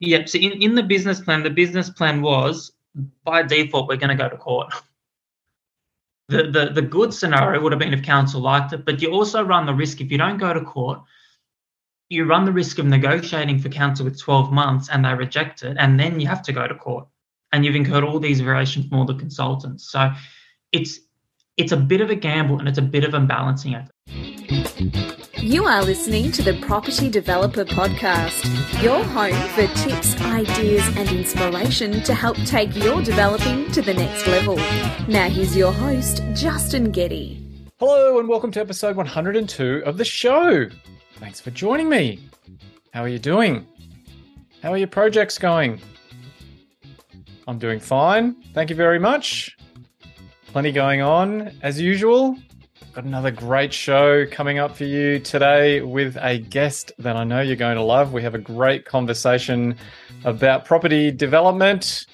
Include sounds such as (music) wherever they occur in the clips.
Yep. So in, in the business plan, the business plan was by default we're going to go to court. The, the the good scenario would have been if council liked it, but you also run the risk if you don't go to court, you run the risk of negotiating for council with 12 months and they reject it, and then you have to go to court. And you've incurred all these variations from all the consultants. So it's it's a bit of a gamble and it's a bit of a balancing act. You are listening to the Property Developer Podcast, your home for tips, ideas, and inspiration to help take your developing to the next level. Now, here's your host, Justin Getty. Hello, and welcome to episode 102 of the show. Thanks for joining me. How are you doing? How are your projects going? I'm doing fine. Thank you very much. Plenty going on as usual. Got another great show coming up for you today with a guest that I know you're going to love. We have a great conversation about property development,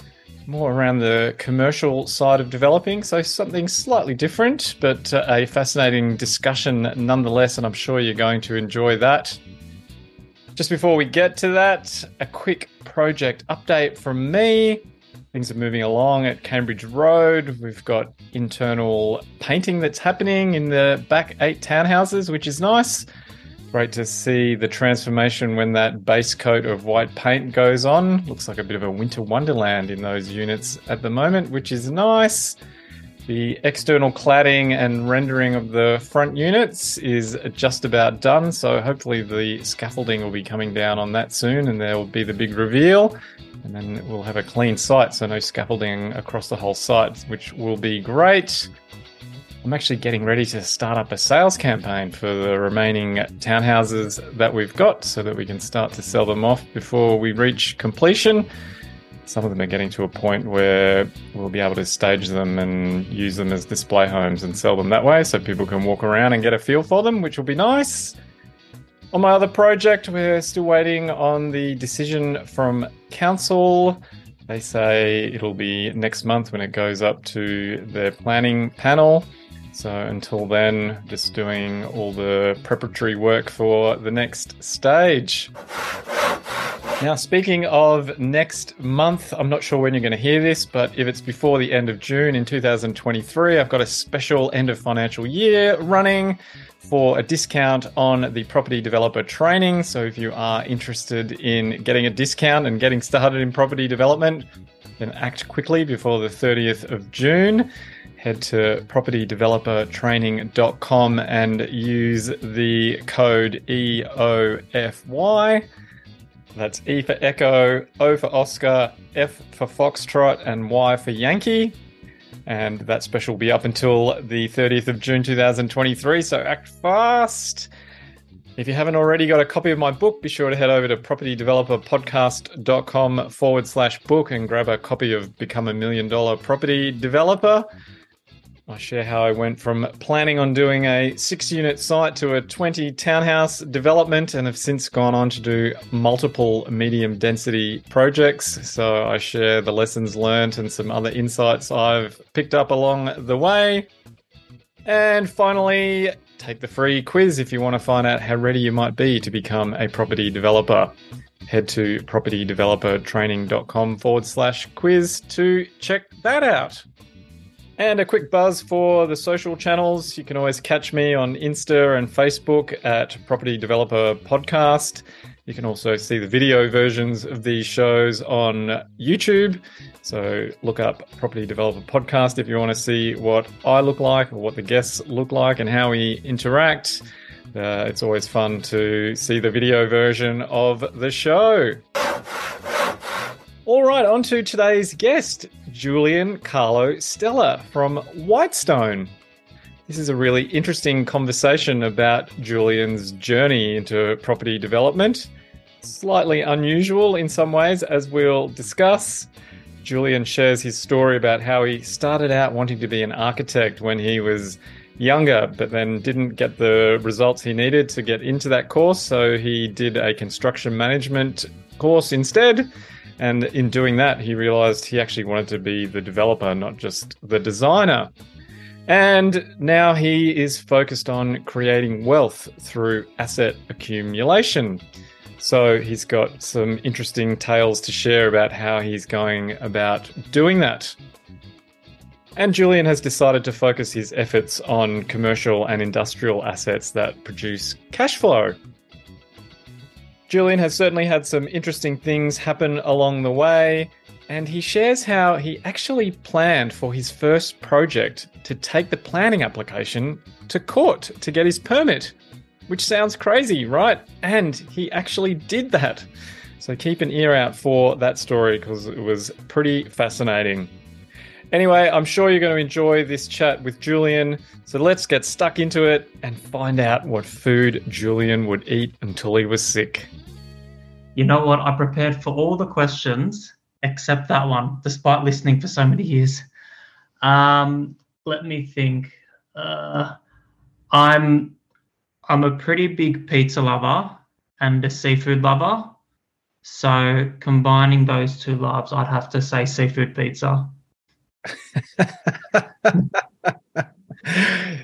more around the commercial side of developing. So, something slightly different, but uh, a fascinating discussion nonetheless. And I'm sure you're going to enjoy that. Just before we get to that, a quick project update from me. Things are moving along at Cambridge Road. We've got internal painting that's happening in the back eight townhouses, which is nice. Great to see the transformation when that base coat of white paint goes on. Looks like a bit of a winter wonderland in those units at the moment, which is nice. The external cladding and rendering of the front units is just about done, so hopefully the scaffolding will be coming down on that soon and there will be the big reveal and then we'll have a clean site, so no scaffolding across the whole site, which will be great. I'm actually getting ready to start up a sales campaign for the remaining townhouses that we've got so that we can start to sell them off before we reach completion. Some of them are getting to a point where we'll be able to stage them and use them as display homes and sell them that way so people can walk around and get a feel for them, which will be nice. On my other project, we're still waiting on the decision from council. They say it'll be next month when it goes up to their planning panel. So until then, just doing all the preparatory work for the next stage. Now, speaking of next month, I'm not sure when you're going to hear this, but if it's before the end of June in 2023, I've got a special end of financial year running for a discount on the property developer training. So if you are interested in getting a discount and getting started in property development, then act quickly before the 30th of June. Head to propertydevelopertraining.com and use the code EOFY. That's E for Echo, O for Oscar, F for Foxtrot, and Y for Yankee and that special will be up until the 30th of June 2023. So act fast. If you haven't already got a copy of my book, be sure to head over to propertydeveloperpodcast.com forward slash book and grab a copy of Become a Million Dollar Property Developer. I share how I went from planning on doing a six unit site to a 20 townhouse development and have since gone on to do multiple medium density projects. So I share the lessons learned and some other insights I've picked up along the way. And finally, take the free quiz if you want to find out how ready you might be to become a property developer. Head to propertydevelopertraining.com forward slash quiz to check that out. And a quick buzz for the social channels. You can always catch me on Insta and Facebook at Property Developer Podcast. You can also see the video versions of these shows on YouTube. So look up Property Developer Podcast if you want to see what I look like or what the guests look like and how we interact. Uh, it's always fun to see the video version of the show. All right, on to today's guest, Julian Carlo Stella from Whitestone. This is a really interesting conversation about Julian's journey into property development. Slightly unusual in some ways, as we'll discuss. Julian shares his story about how he started out wanting to be an architect when he was younger, but then didn't get the results he needed to get into that course. So he did a construction management course instead and in doing that, he realized he actually wanted to be the developer, not just the designer. And now he is focused on creating wealth through asset accumulation. So he's got some interesting tales to share about how he's going about doing that. And Julian has decided to focus his efforts on commercial and industrial assets that produce cash flow. Julian has certainly had some interesting things happen along the way, and he shares how he actually planned for his first project to take the planning application to court to get his permit, which sounds crazy, right? And he actually did that. So keep an ear out for that story because it was pretty fascinating. Anyway, I'm sure you're going to enjoy this chat with Julian. So let's get stuck into it and find out what food Julian would eat until he was sick. You know what? I prepared for all the questions except that one, despite listening for so many years. Um, let me think. Uh, I'm I'm a pretty big pizza lover and a seafood lover. So combining those two loves, I'd have to say seafood pizza. (laughs)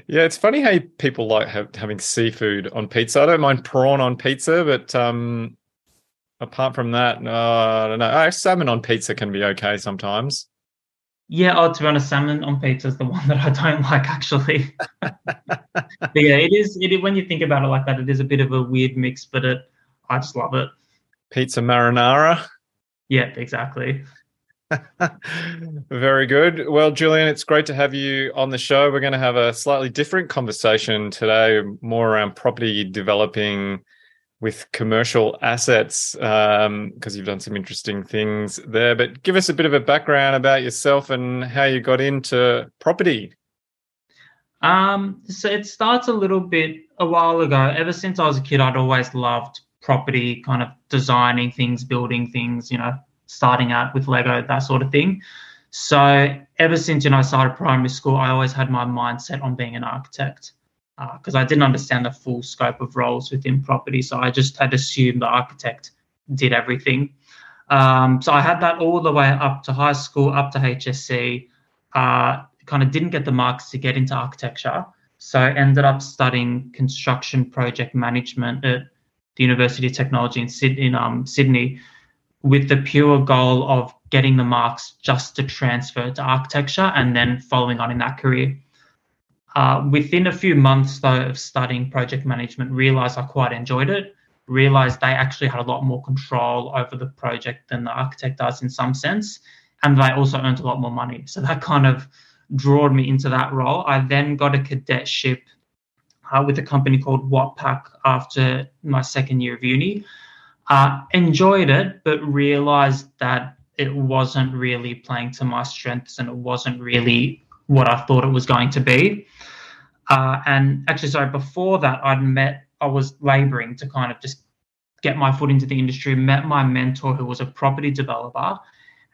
yeah, it's funny how people like have, having seafood on pizza. I don't mind prawn on pizza, but um, apart from that, no, I don't know. Oh, salmon on pizza can be okay sometimes. Yeah, oh, to be honest, salmon on pizza is the one that I don't (laughs) like actually. (laughs) yeah, it is. It when you think about it like that, it is a bit of a weird mix, but it, I just love it. Pizza marinara. Yeah, exactly. (laughs) Very good. Well, Julian, it's great to have you on the show. We're going to have a slightly different conversation today, more around property developing with commercial assets, because um, you've done some interesting things there. But give us a bit of a background about yourself and how you got into property. Um, so it starts a little bit a while ago. Ever since I was a kid, I'd always loved property, kind of designing things, building things, you know, starting out with Lego, that sort of thing. So ever since you know I started primary school, I always had my mindset on being an architect because uh, I didn't understand the full scope of roles within property. So I just had assumed the architect did everything. Um, so I had that all the way up to high school, up to HSC. Uh, kind of didn't get the marks to get into architecture. So ended up studying construction project management at the University of Technology in Sydney, in, um, Sydney with the pure goal of getting the marks just to transfer to architecture and then following on in that career. Uh, within a few months, though, of studying project management, realized I quite enjoyed it. Realized they actually had a lot more control over the project than the architect does in some sense, and they also earned a lot more money. So that kind of drew me into that role. I then got a cadetship uh, with a company called Watpac after my second year of uni, uh, enjoyed it, but realized that it wasn't really playing to my strengths and it wasn't really what I thought it was going to be. Uh, and actually, sorry, before that, I'd met, I was laboring to kind of just get my foot into the industry, met my mentor who was a property developer.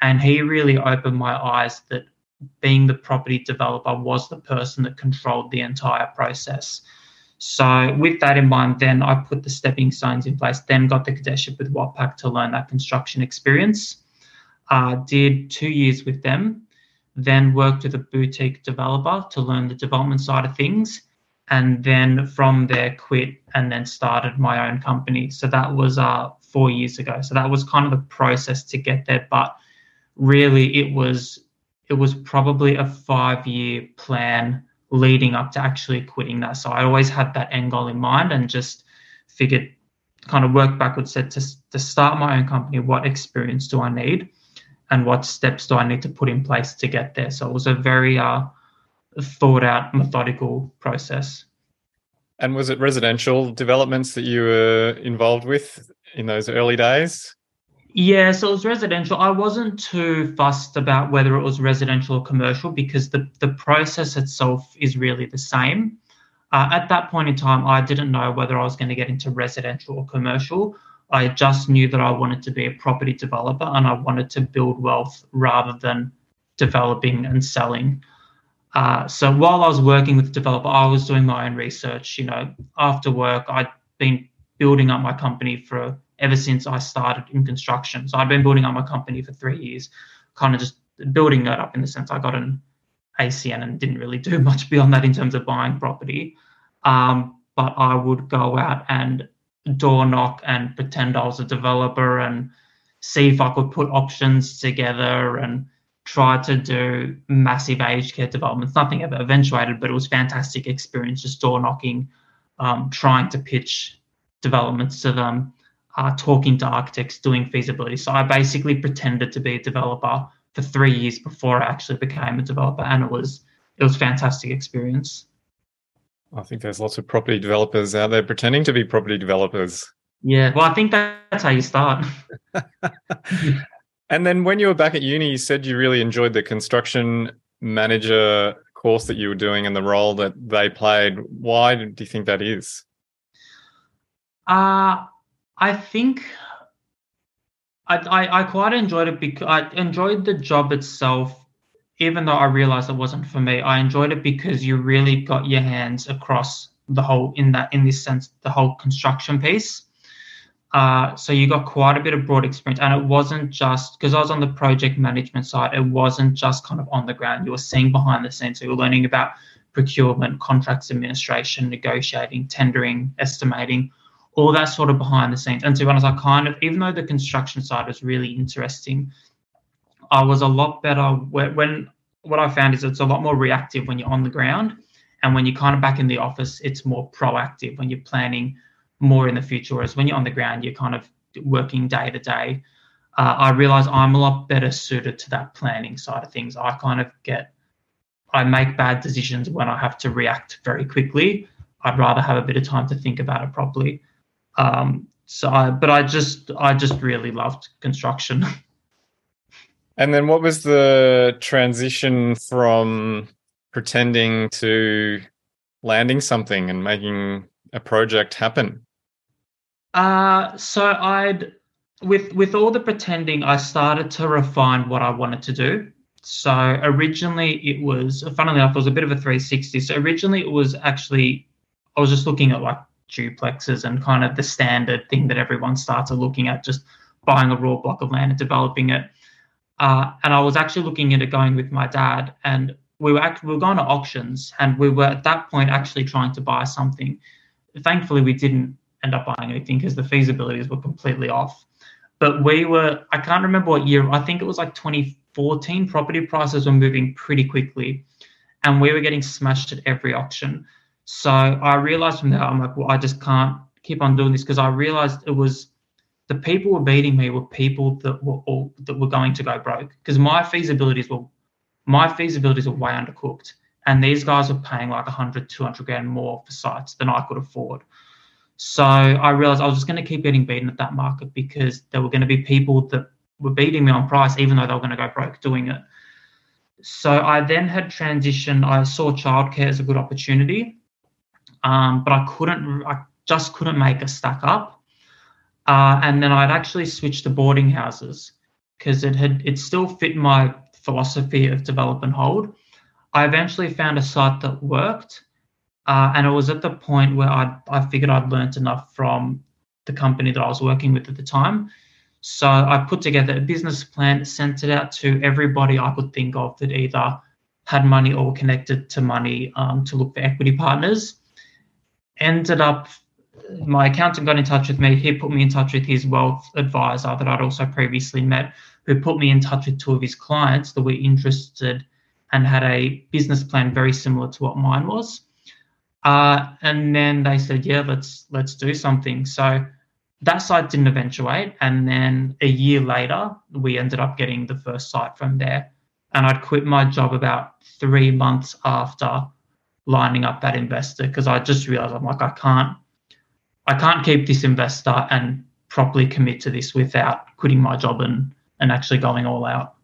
And he really opened my eyes that being the property developer was the person that controlled the entire process. So with that in mind, then I put the stepping stones in place, then got the cadetship with Watpac to learn that construction experience. Uh, did two years with them, then worked with a boutique developer to learn the development side of things. And then from there, quit and then started my own company. So that was uh, four years ago. So that was kind of the process to get there. But really, it was it was probably a five year plan leading up to actually quitting that. So I always had that end goal in mind and just figured, kind of work backwards, said to, to start my own company, what experience do I need and what steps do I need to put in place to get there? So it was a very uh, thought out, methodical process. And was it residential developments that you were involved with in those early days? Yeah, so it was residential. I wasn't too fussed about whether it was residential or commercial because the, the process itself is really the same. Uh, at that point in time, I didn't know whether I was going to get into residential or commercial. I just knew that I wanted to be a property developer and I wanted to build wealth rather than developing and selling. Uh, so while I was working with the developer, I was doing my own research. You know, after work, I'd been building up my company for ever since I started in construction. So I'd been building up my company for three years, kind of just building that up in the sense I got an ACN and didn't really do (laughs) much beyond that in terms of buying property. Um, but I would go out and door knock and pretend I was a developer and see if I could put options together and try to do massive aged care developments. Nothing ever eventuated, but it was fantastic experience just door knocking, um, trying to pitch developments to them, uh, talking to architects, doing feasibility. So I basically pretended to be a developer for three years before I actually became a developer, and it was it was fantastic experience. I think there's lots of property developers out there pretending to be property developers. Yeah, well, I think that's how you start. (laughs) and then when you were back at uni, you said you really enjoyed the construction manager course that you were doing and the role that they played. Why do you think that is? Uh, I think I, I, I quite enjoyed it because I enjoyed the job itself, even though I realized it wasn't for me. I enjoyed it because you really got your hands across the whole in that in this sense the whole construction piece. Uh, so you got quite a bit of broad experience, and it wasn't just because I was on the project management side. It wasn't just kind of on the ground. You were seeing behind the scenes. So you were learning about procurement, contracts administration, negotiating, tendering, estimating, all that sort of behind the scenes. And to be honest, I kind of, even though the construction side was really interesting, I was a lot better when, when what I found is it's a lot more reactive when you're on the ground. And when you're kind of back in the office, it's more proactive when you're planning more in the future. Whereas when you're on the ground, you're kind of working day to day. Uh, I realize I'm a lot better suited to that planning side of things. I kind of get, I make bad decisions when I have to react very quickly. I'd rather have a bit of time to think about it properly. Um, so, I, but I just, I just really loved construction. (laughs) And then, what was the transition from pretending to landing something and making a project happen? Uh, so I'd with with all the pretending, I started to refine what I wanted to do. So originally it was, funnily enough, it was a bit of a 360. So originally it was actually, I was just looking at like duplexes and kind of the standard thing that everyone starts looking at, just buying a raw block of land and developing it. Uh, and I was actually looking into going with my dad, and we were actually, we were going to auctions, and we were at that point actually trying to buy something. Thankfully, we didn't end up buying anything because the feasibilities were completely off. But we were, I can't remember what year. I think it was like 2014. Property prices were moving pretty quickly, and we were getting smashed at every auction. So I realized from that, I'm like, well, I just can't keep on doing this because I realized it was the people were beating me were people that were all, that were going to go broke because my feasibilities were my feasibilities were way undercooked and these guys were paying like 100 200 grand more for sites than i could afford. So i realized i was just going to keep getting beaten at that market because there were going to be people that were beating me on price even though they were going to go broke doing it. So i then had transitioned i saw childcare as a good opportunity um, but I couldn't, I just couldn't make a stack up. Uh, and then I'd actually switched to boarding houses because it had it still fit my philosophy of develop and hold. I eventually found a site that worked, uh, and it was at the point where I I figured I'd learned enough from the company that I was working with at the time. So I put together a business plan, sent it out to everybody I could think of that either had money or were connected to money um, to look for equity partners ended up my accountant got in touch with me. He put me in touch with his wealth advisor that I'd also previously met, who put me in touch with two of his clients that were interested and had a business plan very similar to what mine was. Uh, and then they said, "Yeah, let's let's do something." So that site didn't eventuate, and then a year later, we ended up getting the first site from there. And I'd quit my job about three months after lining up that investor because I just realized I'm like I can't I can't keep this investor and properly commit to this without quitting my job and and actually going all out.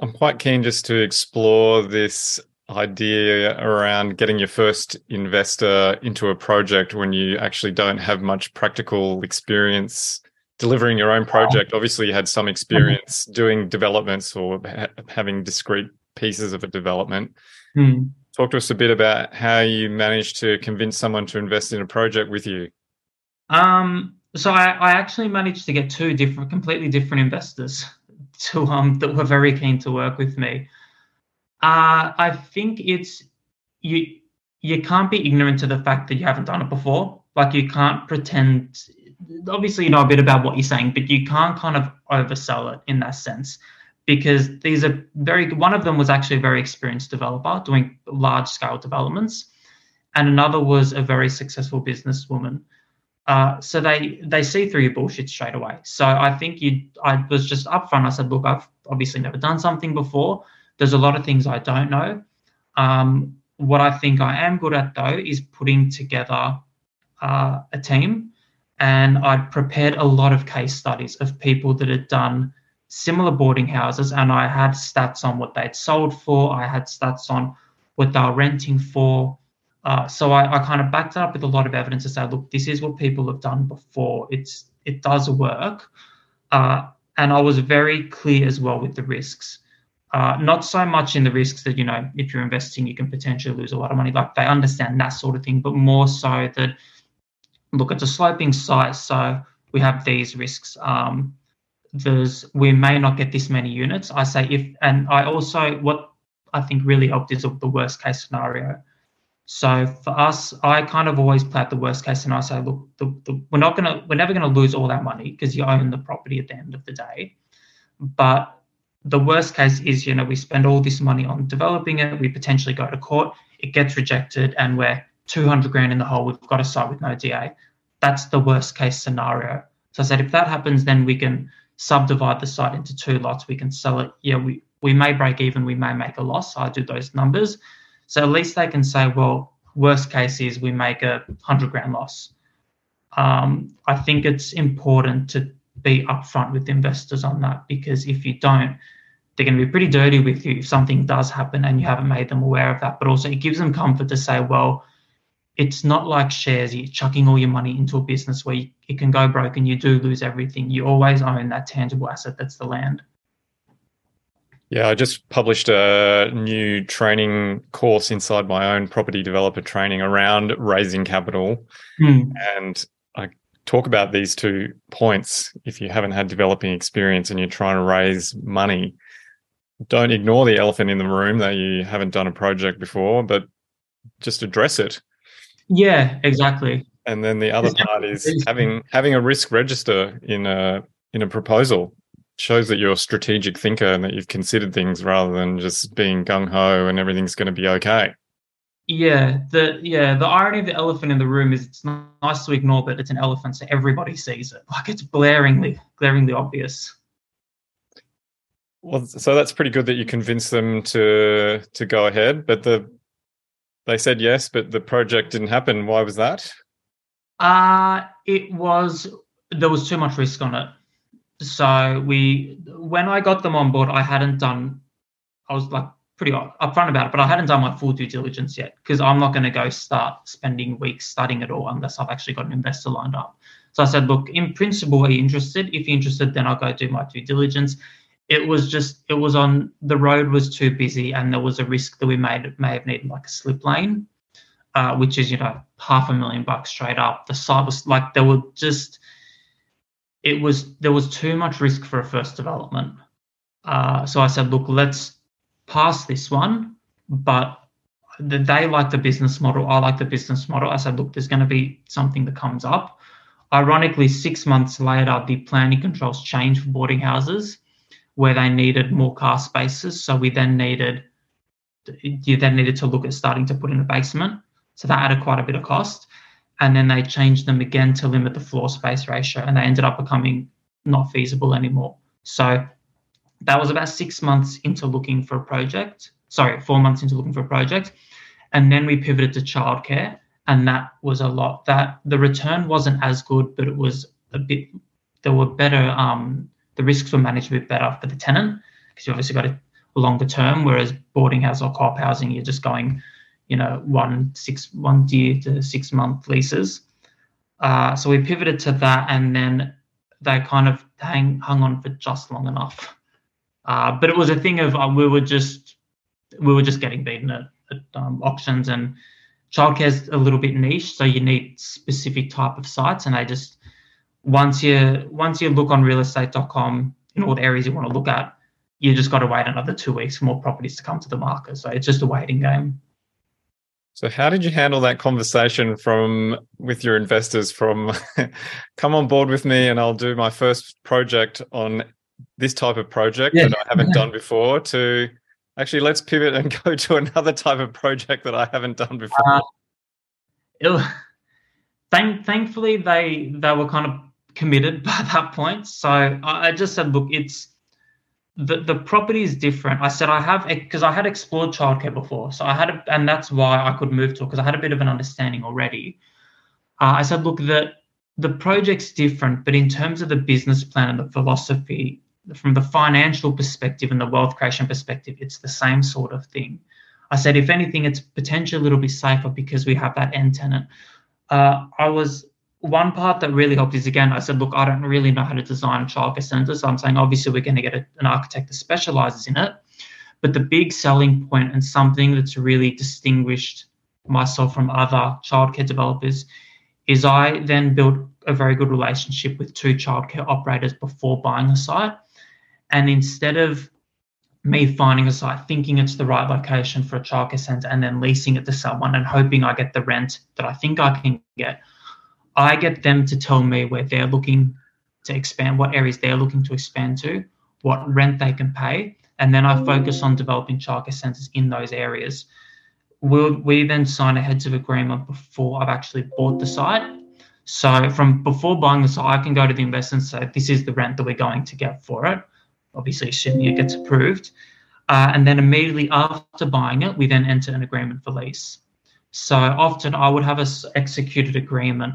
I'm quite keen just to explore this idea around getting your first investor into a project when you actually don't have much practical experience delivering your own project. Obviously, you had some experience doing developments or ha- having discrete pieces of a development. Hmm. Talk to us a bit about how you managed to convince someone to invest in a project with you. Um, so I, I actually managed to get two different, completely different investors (laughs) to um that were very keen to work with me. Uh, I think it's you you can't be ignorant to the fact that you haven't done it before. Like you can't pretend. Obviously, you know a bit about what you're saying, but you can't kind of oversell it in that sense because these are very. One of them was actually a very experienced developer doing large scale developments, and another was a very successful businesswoman. Uh, so they they see through your bullshit straight away. So I think you. I was just upfront. I said, look, I've obviously never done something before. There's a lot of things I don't know. Um, what I think I am good at though is putting together uh, a team, and I'd prepared a lot of case studies of people that had done similar boarding houses, and I had stats on what they'd sold for. I had stats on what they were renting for. Uh, so I, I, kind of backed it up with a lot of evidence to say, look, this is what people have done before. It's it does work, uh, and I was very clear as well with the risks. Uh, not so much in the risks that you know if you're investing you can potentially lose a lot of money. Like they understand that sort of thing, but more so that look, it's a sloping site, so we have these risks. Um, there's we may not get this many units. I say if, and I also what I think really helped is the worst case scenario. So for us, I kind of always play at the worst case scenario. I say, look, the, the, we're not gonna, we're never gonna lose all that money because you own the property at the end of the day. But the worst case is, you know, we spend all this money on developing it. We potentially go to court, it gets rejected, and we're 200 grand in the hole. We've got a site with no DA. That's the worst case scenario. So I said, if that happens, then we can subdivide the site into two lots. We can sell it. Yeah, we we may break even. We may make a loss. I do those numbers so at least they can say, well, worst case is we make a hundred grand loss. Um, I think it's important to be upfront with investors on that because if you don't, they're going to be pretty dirty with you if something does happen and you haven't made them aware of that. But also, it gives them comfort to say, well, it's not like shares. You're chucking all your money into a business where you, it can go broke and you do lose everything. You always own that tangible asset that's the land. Yeah, I just published a new training course inside my own property developer training around raising capital. Mm. And I talk about these two points. If you haven't had developing experience and you're trying to raise money, don't ignore the elephant in the room that you haven't done a project before, but just address it. Yeah, exactly. And then the other part is having having a risk register in a in a proposal shows that you're a strategic thinker and that you've considered things rather than just being gung ho and everything's going to be okay. Yeah, the yeah the irony of the elephant in the room is it's nice to ignore, but it's an elephant, so everybody sees it. Like it's blaringly, glaringly obvious. Well, so that's pretty good that you convinced them to to go ahead, but the they said yes, but the project didn't happen. Why was that? Uh it was there was too much risk on it so we when I got them on board, I hadn't done. I was like pretty upfront about it, but I hadn't done my full due diligence yet because I'm not going to go start spending weeks studying it all unless I've actually got an investor lined up. So I said, look, in principle, are you interested? If you're interested, then I'll go do my due diligence. It was just, it was on the road was too busy, and there was a risk that we made may have needed like a slip lane, uh, which is you know half a million bucks straight up. The site was like there were just it was there was too much risk for a first development. Uh, so I said, look, let's pass this one, but they like the business model. I like the business model. I said, look, there's going to be something that comes up. Ironically, six months later, the planning controls changed for boarding houses where they needed more car spaces. So we then needed you then needed to look at starting to put in a basement. So that added quite a bit of cost. And then they changed them again to limit the floor space ratio and they ended up becoming not feasible anymore. So that was about six months into looking for a project. Sorry four months into looking for a project. And then we pivoted to childcare and that was a lot. That the return wasn't as good but it was a bit there were better um, the risks were managed a bit better for the tenant because you obviously got a longer term whereas boarding house or co-op housing you're just going you know one six one year to six month leases. Uh, so we pivoted to that, and then they kind of hang hung on for just long enough. Uh, but it was a thing of uh, we were just we were just getting beaten at, at um, auctions, and childcare's a little bit niche, so you need specific type of sites, and they just once you once you look on realestate.com in all the areas you want to look at, you just got to wait another two weeks for more properties to come to the market. So it's just a waiting game. So how did you handle that conversation from with your investors from (laughs) come on board with me and I'll do my first project on this type of project yeah. that I haven't done before to actually let's pivot and (laughs) go to another type of project that I haven't done before? Uh, it, thank, thankfully they they were kind of committed (laughs) by that point. So I, I just said, look, it's the the property is different. I said I have because I had explored childcare before, so I had a, and that's why I could move to it because I had a bit of an understanding already. Uh, I said, look, the the project's different, but in terms of the business plan and the philosophy, from the financial perspective and the wealth creation perspective, it's the same sort of thing. I said, if anything, it's potentially a little bit safer because we have that end tenant. Uh, I was one part that really helped is again, I said, look, I don't really know how to design a childcare center. So I'm saying, obviously, we're going to get a, an architect that specializes in it. But the big selling point and something that's really distinguished myself from other childcare developers is I then built a very good relationship with two childcare operators before buying a site. And instead of me finding a site, thinking it's the right location for a childcare center, and then leasing it to someone and hoping I get the rent that I think I can get, I get them to tell me where they're looking to expand, what areas they're looking to expand to, what rent they can pay, and then I focus on developing childcare centres in those areas. We'll, we then sign a heads of agreement before I've actually bought the site. So from before buying the site, I can go to the investor and say, this is the rent that we're going to get for it. Obviously, assuming it gets approved. Uh, and then immediately after buying it, we then enter an agreement for lease. So often I would have a executed agreement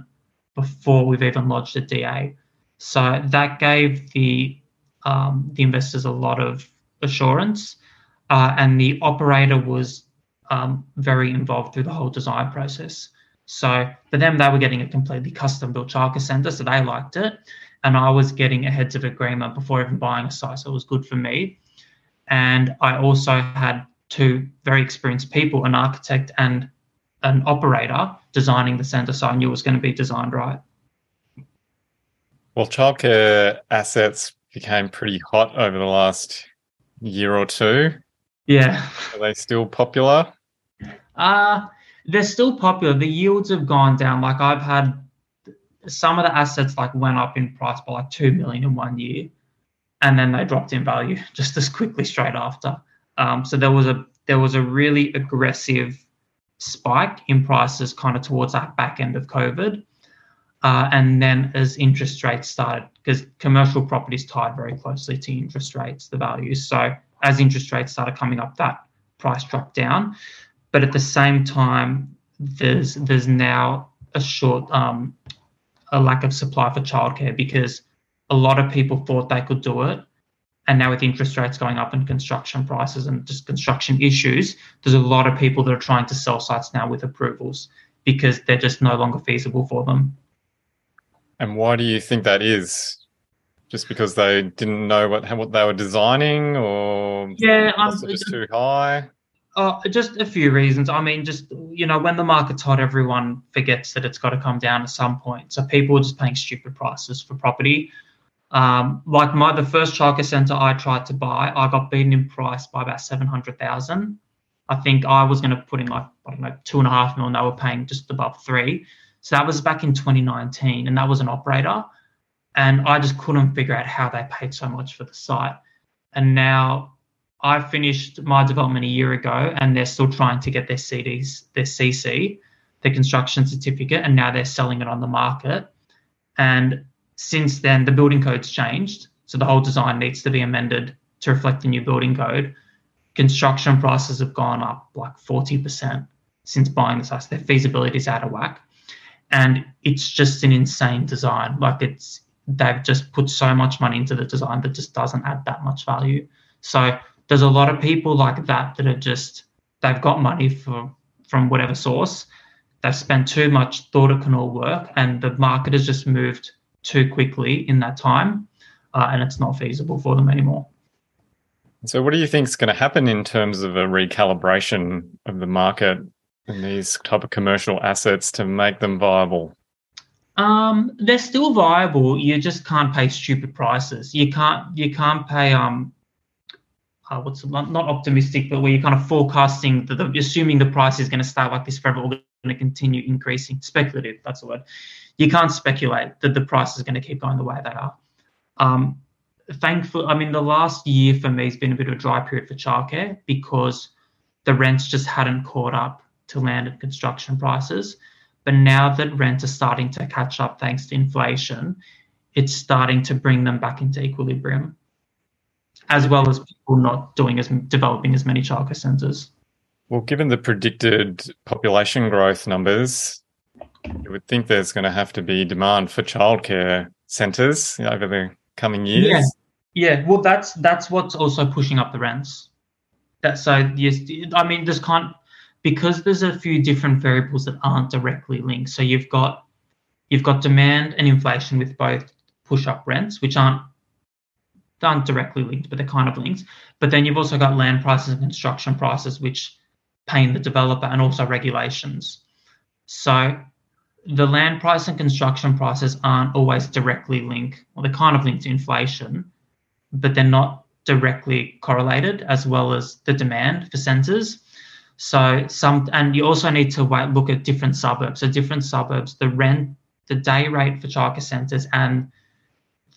before we've even lodged a DA. So that gave the um, the investors a lot of assurance, uh, and the operator was um, very involved through the whole design process. So for them, they were getting a completely custom built childcare center, so they liked it, and I was getting a heads of agreement before even buying a site, so it was good for me. And I also had two very experienced people, an architect and an operator designing the centre, so I knew it was going to be designed right. Well, childcare assets became pretty hot over the last year or two. Yeah. Are they still popular? Uh, they're still popular. The yields have gone down. Like I've had some of the assets like went up in price by like two million in one year, and then they dropped in value (laughs) just as quickly straight after. Um, so there was a there was a really aggressive spike in prices kind of towards that back end of COVID. Uh, and then as interest rates started, because commercial properties tied very closely to interest rates, the values. So as interest rates started coming up, that price dropped down. But at the same time, there's there's now a short um, a lack of supply for childcare because a lot of people thought they could do it and now with interest rates going up and construction prices and just construction issues, there's a lot of people that are trying to sell sites now with approvals because they're just no longer feasible for them. And why do you think that is? Just because they didn't know what what they were designing, or yeah, um, just too high. Uh, just a few reasons. I mean, just you know, when the market's hot, everyone forgets that it's got to come down at some point. So people are just paying stupid prices for property. Um, like my the first childcare center I tried to buy, I got beaten in price by about seven hundred thousand. I think I was going to put in like I don't know two and a half million. They were paying just above three. So that was back in 2019, and that was an operator. And I just couldn't figure out how they paid so much for the site. And now I finished my development a year ago, and they're still trying to get their CDs, their CC, their construction certificate, and now they're selling it on the market. And since then, the building code's changed. So the whole design needs to be amended to reflect the new building code. Construction prices have gone up like 40% since buying this house. Their feasibility is out of whack. And it's just an insane design. Like it's, they've just put so much money into the design that just doesn't add that much value. So there's a lot of people like that that are just, they've got money for, from whatever source. They've spent too much thought it can all work and the market has just moved too quickly in that time, uh, and it's not feasible for them anymore. So, what do you think is going to happen in terms of a recalibration of the market and these type of commercial assets to make them viable? Um, they're still viable. You just can't pay stupid prices. You can't. You can't pay. Um, uh, what's not optimistic, but where you're kind of forecasting the, the assuming the price is going to start like this forever or going to continue increasing. Speculative, that's the word. You can't speculate that the price is going to keep going the way they are. Um, thankful. I mean, the last year for me has been a bit of a dry period for childcare because the rents just hadn't caught up to land and construction prices. But now that rents are starting to catch up thanks to inflation, it's starting to bring them back into equilibrium, as well as people not doing as developing as many childcare centres. Well, given the predicted population growth numbers, you would think there's going to have to be demand for childcare centres over the coming years. Yeah, yeah. Well, that's that's what's also pushing up the rents. That so yes, I mean, this can't because there's a few different variables that aren't directly linked. So you've got you've got demand and inflation with both push up rents, which aren't aren't directly linked, but they're kind of linked. But then you've also got land prices and construction prices, which pain the developer, and also regulations. So the land price and construction prices aren't always directly linked, well, they're kind of linked to inflation, but they're not directly correlated as well as the demand for centres. So some, and you also need to wait, look at different suburbs. So different suburbs, the rent, the day rate for childcare centres, and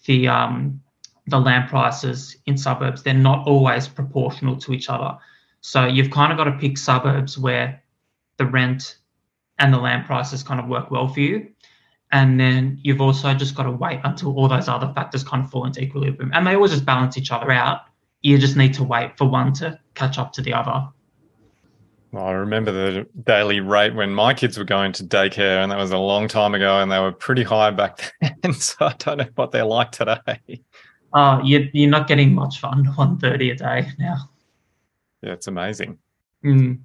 the um, the land prices in suburbs, they're not always proportional to each other. So you've kind of got to pick suburbs where the rent and the land prices kind of work well for you. And then you've also just got to wait until all those other factors kind of fall into equilibrium. And they always just balance each other out. You just need to wait for one to catch up to the other. Well, I remember the daily rate when my kids were going to daycare, and that was a long time ago, and they were pretty high back (laughs) then. so I don't know what they're like today. Uh, you're, you're not getting much fun, (laughs) 130 a day now. Yeah, it's amazing. Mm.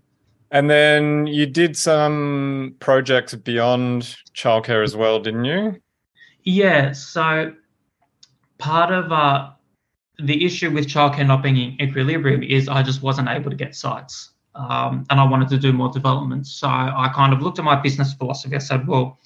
And then you did some projects beyond childcare as well, didn't you? Yeah. So part of uh, the issue with childcare not being in equilibrium is I just wasn't able to get sites um, and I wanted to do more development. So I kind of looked at my business philosophy. I said, well,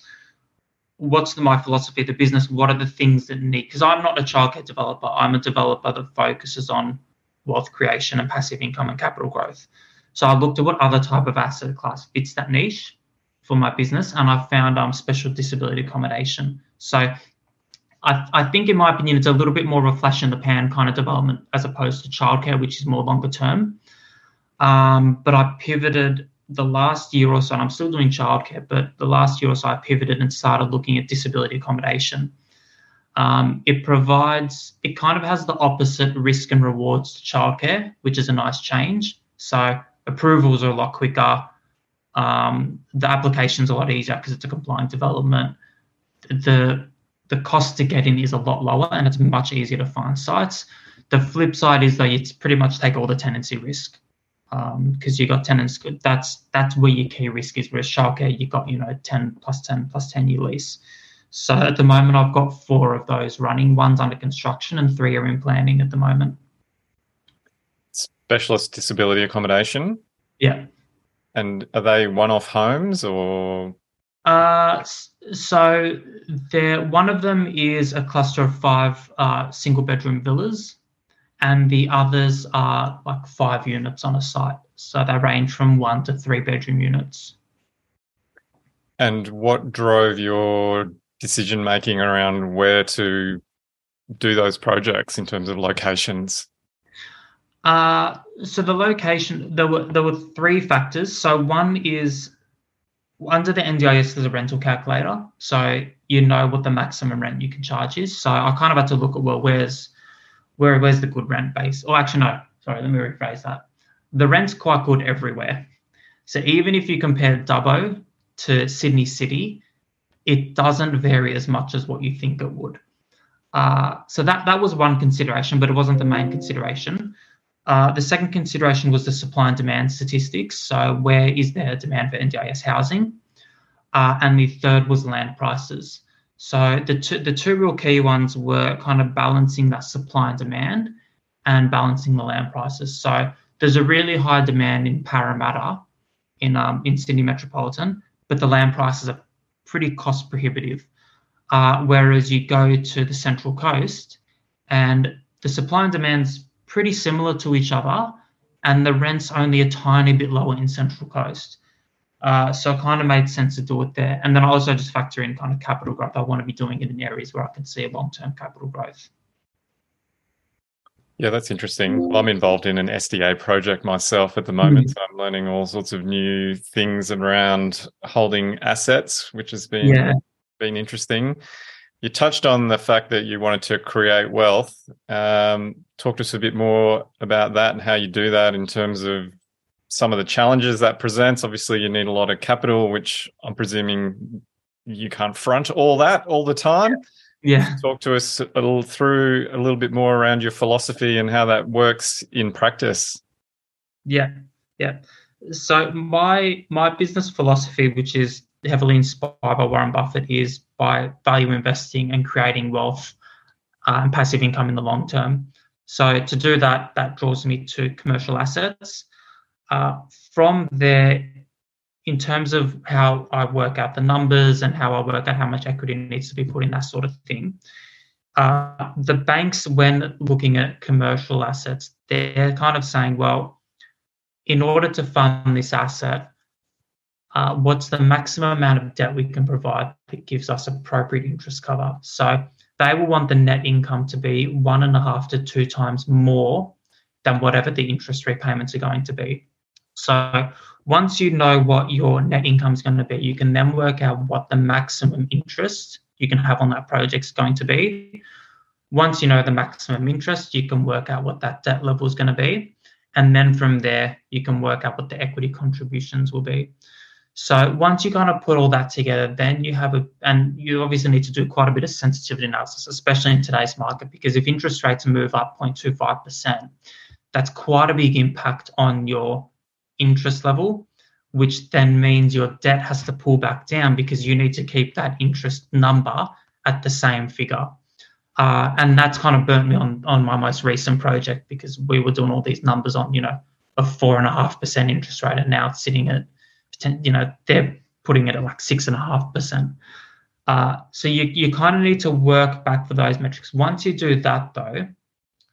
what's the, my philosophy of the business? What are the things that need? Because I'm not a childcare developer. I'm a developer that focuses on wealth creation and passive income and capital growth. So I looked at what other type of asset class fits that niche for my business, and I found um, special disability accommodation. So I, I think, in my opinion, it's a little bit more of a flash in the pan kind of development as opposed to childcare, which is more longer term. Um, but I pivoted the last year or so, and I'm still doing childcare, but the last year or so, I pivoted and started looking at disability accommodation. Um, it provides, it kind of has the opposite risk and rewards to childcare, which is a nice change. So approvals are a lot quicker. Um, the application's a lot easier because it's a compliant development. The the cost to get in is a lot lower and it's much easier to find sites. The flip side is that it's pretty much take all the tenancy risk because um, you got tenants. That's that's where your key risk is. Whereas childcare, you got you know ten plus ten plus ten year lease. So at the moment, I've got four of those running. One's under construction, and three are in planning at the moment. Specialist disability accommodation. Yeah. And are they one-off homes or? Uh, so there. One of them is a cluster of five uh, single-bedroom villas and the others are like five units on a site. So they range from one to three bedroom units. And what drove your decision making around where to do those projects in terms of locations? Uh, so the location there were there were three factors. So one is under the NDIS there's a rental calculator, so you know what the maximum rent you can charge is. So I kind of had to look at well, where's where where's the good rent base? Oh, actually, no. Sorry, let me rephrase that. The rent's quite good everywhere. So even if you compare Dubbo to Sydney City, it doesn't vary as much as what you think it would. Uh, so that that was one consideration, but it wasn't the main consideration. Uh, the second consideration was the supply and demand statistics. So where is there demand for NDIS housing? Uh, and the third was land prices. So the two, the two real key ones were kind of balancing that supply and demand and balancing the land prices. So there's a really high demand in Parramatta in um, in Sydney metropolitan, but the land prices are pretty cost prohibitive. Uh, whereas you go to the central coast and the supply and demand's pretty similar to each other, and the rent's only a tiny bit lower in Central Coast. Uh, so it kind of made sense to do it there. And then I also just factor in kind of capital growth. I want to be doing it in areas where I can see a long term capital growth. Yeah, that's interesting. Well, I'm involved in an SDA project myself at the moment. Mm. So I'm learning all sorts of new things around holding assets, which has been yeah. been interesting. You touched on the fact that you wanted to create wealth. Um, talk to us a bit more about that and how you do that in terms of some of the challenges that presents. Obviously, you need a lot of capital, which I'm presuming you can't front all that all the time. Yeah talk to us a little through a little bit more around your philosophy and how that works in practice yeah yeah so my my business philosophy which is heavily inspired by warren buffett is by value investing and creating wealth uh, and passive income in the long term so to do that that draws me to commercial assets uh, from there in terms of how I work out the numbers and how I work out how much equity needs to be put in, that sort of thing. Uh, the banks, when looking at commercial assets, they're kind of saying, well, in order to fund this asset, uh, what's the maximum amount of debt we can provide that gives us appropriate interest cover? So they will want the net income to be one and a half to two times more than whatever the interest repayments are going to be. So once you know what your net income is going to be, you can then work out what the maximum interest you can have on that project is going to be. Once you know the maximum interest, you can work out what that debt level is going to be. And then from there, you can work out what the equity contributions will be. So once you kind of put all that together, then you have a, and you obviously need to do quite a bit of sensitivity analysis, especially in today's market, because if interest rates move up 0.25%, that's quite a big impact on your interest level, which then means your debt has to pull back down because you need to keep that interest number at the same figure. Uh, and that's kind of burnt me on on my most recent project because we were doing all these numbers on you know a four and a half percent interest rate, and now it's sitting at you know they're putting it at like six and a half percent. Uh, so you you kind of need to work back for those metrics. Once you do that though,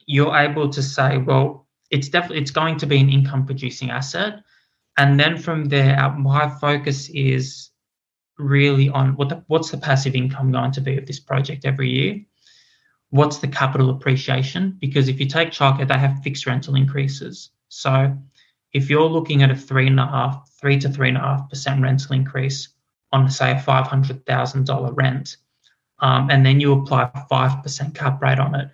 you're able to say, well, it's definitely it's going to be an income producing asset and then from there my focus is really on what the, what's the passive income going to be of this project every year what's the capital appreciation because if you take childcare they have fixed rental increases so if you're looking at a three and a half three to three and a half percent rental increase on say a five hundred thousand dollar rent um, and then you apply five percent cap rate on it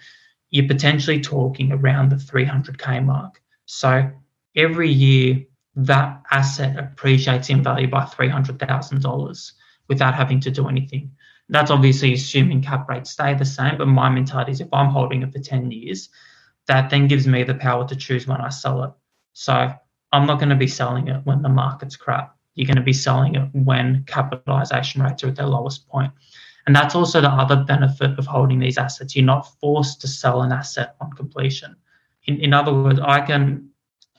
you're potentially talking around the 300k mark. So every year, that asset appreciates in value by $300,000 without having to do anything. That's obviously assuming cap rates stay the same, but my mentality is if I'm holding it for 10 years, that then gives me the power to choose when I sell it. So I'm not going to be selling it when the market's crap. You're going to be selling it when capitalization rates are at their lowest point. And that's also the other benefit of holding these assets. You're not forced to sell an asset on completion. In, in other words, I can,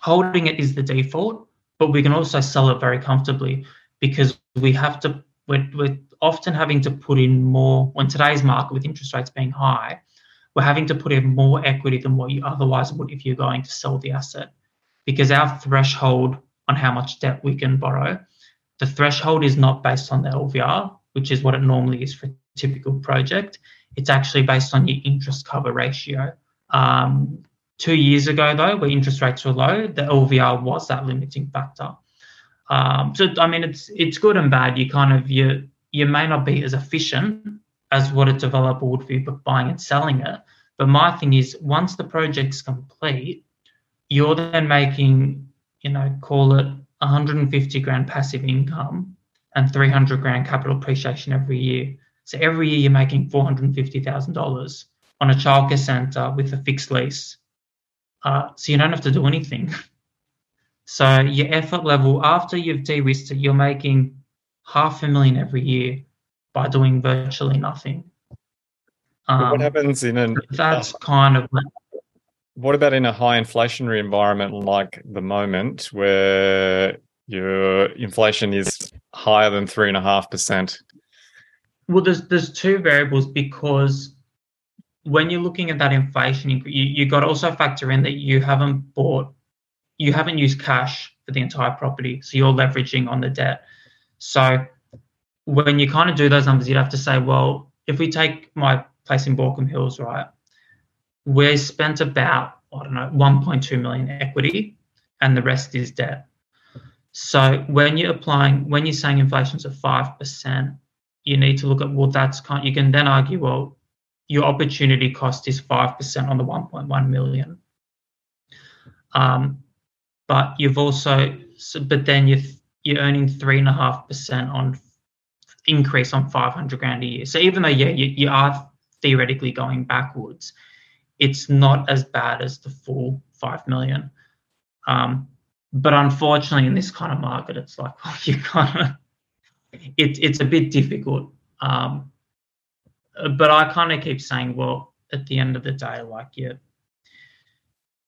holding it is the default, but we can also sell it very comfortably because we have to, we're, we're often having to put in more, when today's market with interest rates being high, we're having to put in more equity than what you otherwise would if you're going to sell the asset because our threshold on how much debt we can borrow, the threshold is not based on the LVR, which is what it normally is for a typical project. It's actually based on your interest cover ratio. Um, two years ago, though, where interest rates were low, the LVR was that limiting factor. Um, so I mean, it's it's good and bad. You kind of you you may not be as efficient as what a developer would be but buying and selling it. But my thing is, once the project's complete, you're then making, you know, call it 150 grand passive income and 300 grand capital appreciation every year. So every year you're making $450,000 on a childcare centre with a fixed lease. Uh, so you don't have to do anything. (laughs) So your effort level after you've de-risked it, you're making half a million every year by doing virtually nothing. Um, what happens in an? That's kind of. What about in a high inflationary environment like the moment, where your inflation is higher than three and a half percent? Well, there's there's two variables because when you're looking at that inflation, you, you got to also factor in that you haven't bought, you haven't used cash for the entire property, so you're leveraging on the debt. So when you kind of do those numbers, you'd have to say, well, if we take my place in Baulkham Hills, right, we spent about I don't know 1.2 million equity, and the rest is debt. So when you're applying, when you're saying inflation's at five percent, you need to look at well, that's kind. You can then argue, well, your opportunity cost is 5% on the 1.1 million. Um, but you've also, so, but then you're, you're earning 3.5% on increase on 500 grand a year. So even though, yeah, you, you are theoretically going backwards, it's not as bad as the full 5 million. Um, but unfortunately, in this kind of market, it's like, (laughs) well, you kind of, it, it's a bit difficult. Um, but I kind of keep saying, well, at the end of the day, like, yeah,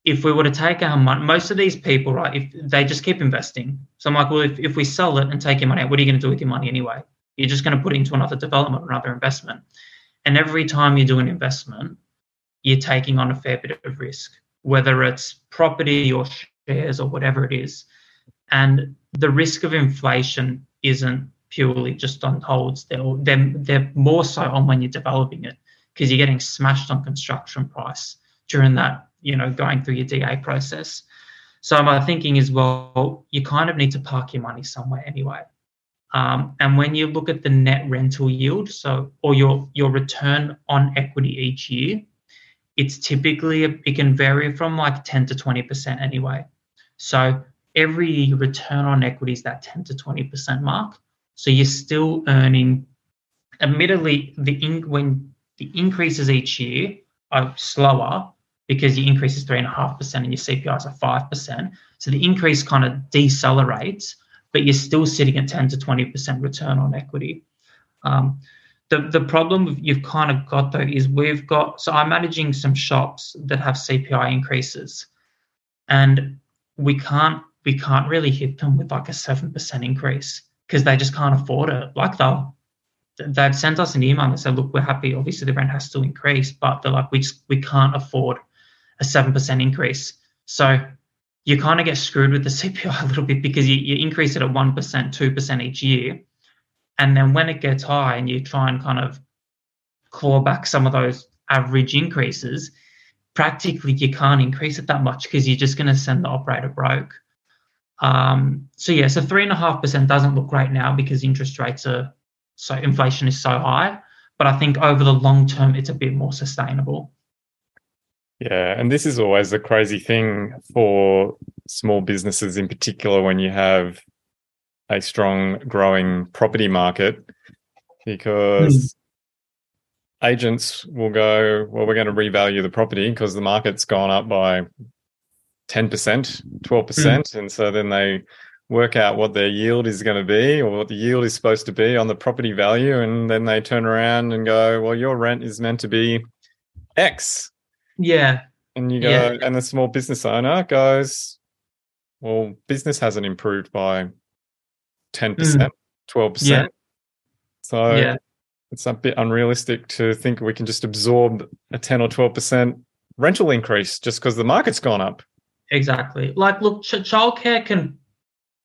if we were to take our money, most of these people, right, if they just keep investing. So I'm like, well, if, if we sell it and take your money out, what are you going to do with your money anyway? You're just going to put it into another development another investment. And every time you do an investment, you're taking on a fair bit of risk, whether it's property or shares or whatever it is. And the risk of inflation isn't purely just on holds. They're, they're, they're more so on when you're developing it because you're getting smashed on construction price during that, you know, going through your DA process. So my thinking is, well, you kind of need to park your money somewhere anyway. Um, and when you look at the net rental yield, so or your your return on equity each year, it's typically it can vary from like 10 to 20 percent anyway. So every return on equity is that 10 to 20 percent mark. So you're still earning, admittedly, the in, when the increases each year are slower because your increase is 3.5% and your CPI is at 5%. So the increase kind of decelerates, but you're still sitting at 10 to 20% return on equity. Um, the, the problem you've kind of got though is we've got, so I'm managing some shops that have CPI increases and we can't, we can't really hit them with like a 7% increase because they just can't afford it. Like they'll they've sent us an email and said, look, we're happy. Obviously, the rent has to increase, but they're like, we just we can't afford a seven percent increase. So you kind of get screwed with the (laughs) CPI a little bit because you, you increase it at one percent, two percent each year, and then when it gets high and you try and kind of claw back some of those average increases, practically you can't increase it that much because you're just going to send the operator broke. Um, so yeah, so three and a half percent doesn't look great now because interest rates are so inflation is so high. But I think over the long term, it's a bit more sustainable. Yeah, and this is always the crazy thing for small businesses in particular when you have a strong growing property market because mm. agents will go, well, we're going to revalue the property because the market's gone up by 10%, 12%. Mm. And so then they work out what their yield is going to be or what the yield is supposed to be on the property value. And then they turn around and go, well, your rent is meant to be X. Yeah. And you go, yeah. and the small business owner goes, well, business hasn't improved by 10%, mm. 12%. Yeah. So yeah. it's a bit unrealistic to think we can just absorb a 10 or 12% rental increase just because the market's gone up. Exactly. Like, look, ch- childcare can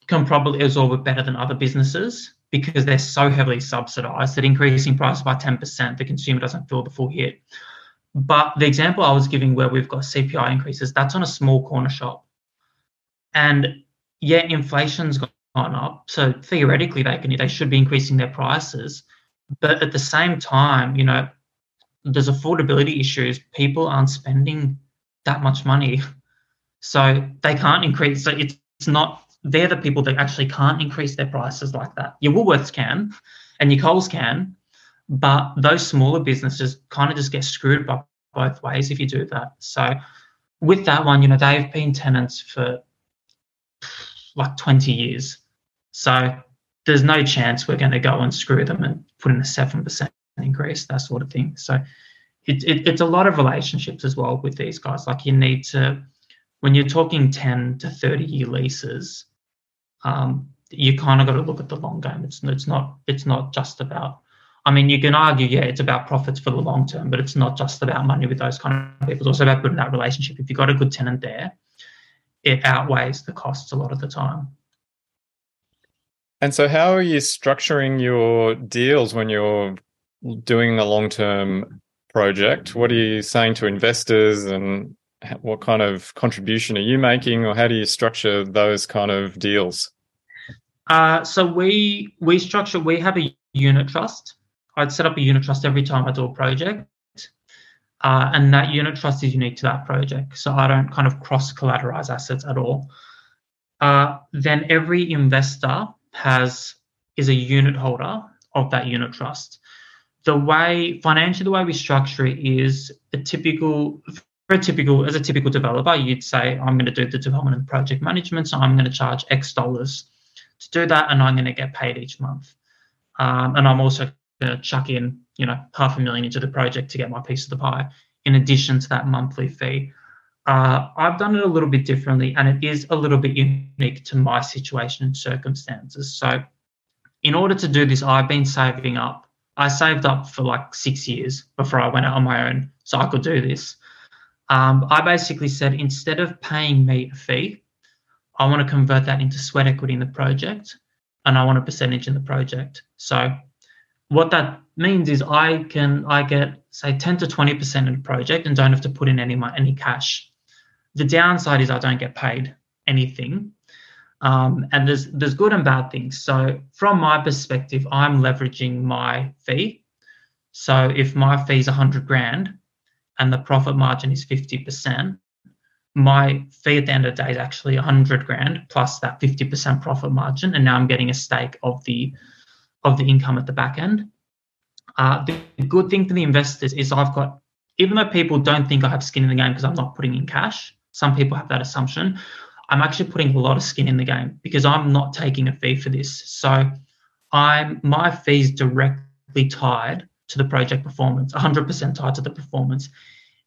can probably absorb it better than other businesses because they're so heavily subsidized that increasing prices by 10%, the consumer doesn't feel the full hit. But the example I was giving where we've got CPI increases, that's on a small corner shop. And yeah, inflation's gone up. So theoretically they can they should be increasing their prices. But at the same time, you know, there's affordability issues. People aren't spending that much money (laughs) so they can't increase. So it's, it's not, they're the people that actually can't increase their prices like that. Your Woolworths can and your Coles can, but those smaller businesses kind of just get screwed by both ways if you do that. So with that one, you know, they've been tenants for like 20 years. So there's no chance we're going to go and screw them and put in a 7% increase, that sort of thing. So it, it, it's a lot of relationships as well with these guys. Like you need to when you're talking 10 to 30 year leases, um, you kind of got to look at the long game. It's it's not it's not just about I mean, you can argue, yeah, it's about profits for the long term, but it's not just about money with those kind of people. It's also about building that relationship. If you've got a good tenant there, it outweighs the costs a lot of the time. And so, how are you structuring your deals when you're doing a long term project? What are you saying to investors and what kind of contribution are you making, or how do you structure those kind of deals? Uh, so we we structure we have a unit trust. I'd set up a unit trust every time I do a project, uh, and that unit trust is unique to that project. So I don't kind of cross collateralize assets at all. Uh, then every investor has is a unit holder of that unit trust. The way financially, the way we structure it is a typical for a typical as a typical developer, you'd say, I'm going to do the development and project management, so I'm going to charge X dollars to do that, and I'm going to get paid each month. Um, and I'm also going to chuck in, you know, half a million into the project to get my piece of the pie, in addition to that monthly fee. Uh, I've done it a little bit differently, and it is a little bit unique to my situation and circumstances. So, in order to do this, I've been saving up. I saved up for like six years before I went out on my own, so I could do this. Um, I basically said instead of paying me a fee, I want to convert that into sweat equity in the project and I want a percentage in the project. So what that means is I can I get say 10 to 20% in the project and don't have to put in any any cash. The downside is I don't get paid anything. Um, and there's there's good and bad things. So from my perspective, I'm leveraging my fee. So if my fee is 100 grand, and the profit margin is 50%, my fee at the end of the day is actually 100 grand plus that 50% profit margin. And now I'm getting a stake of the of the income at the back end. Uh, the good thing for the investors is I've got, even though people don't think I have skin in the game because I'm not putting in cash, some people have that assumption. I'm actually putting a lot of skin in the game because I'm not taking a fee for this. So I'm my fees directly tied to the project performance, 100% tied to the performance.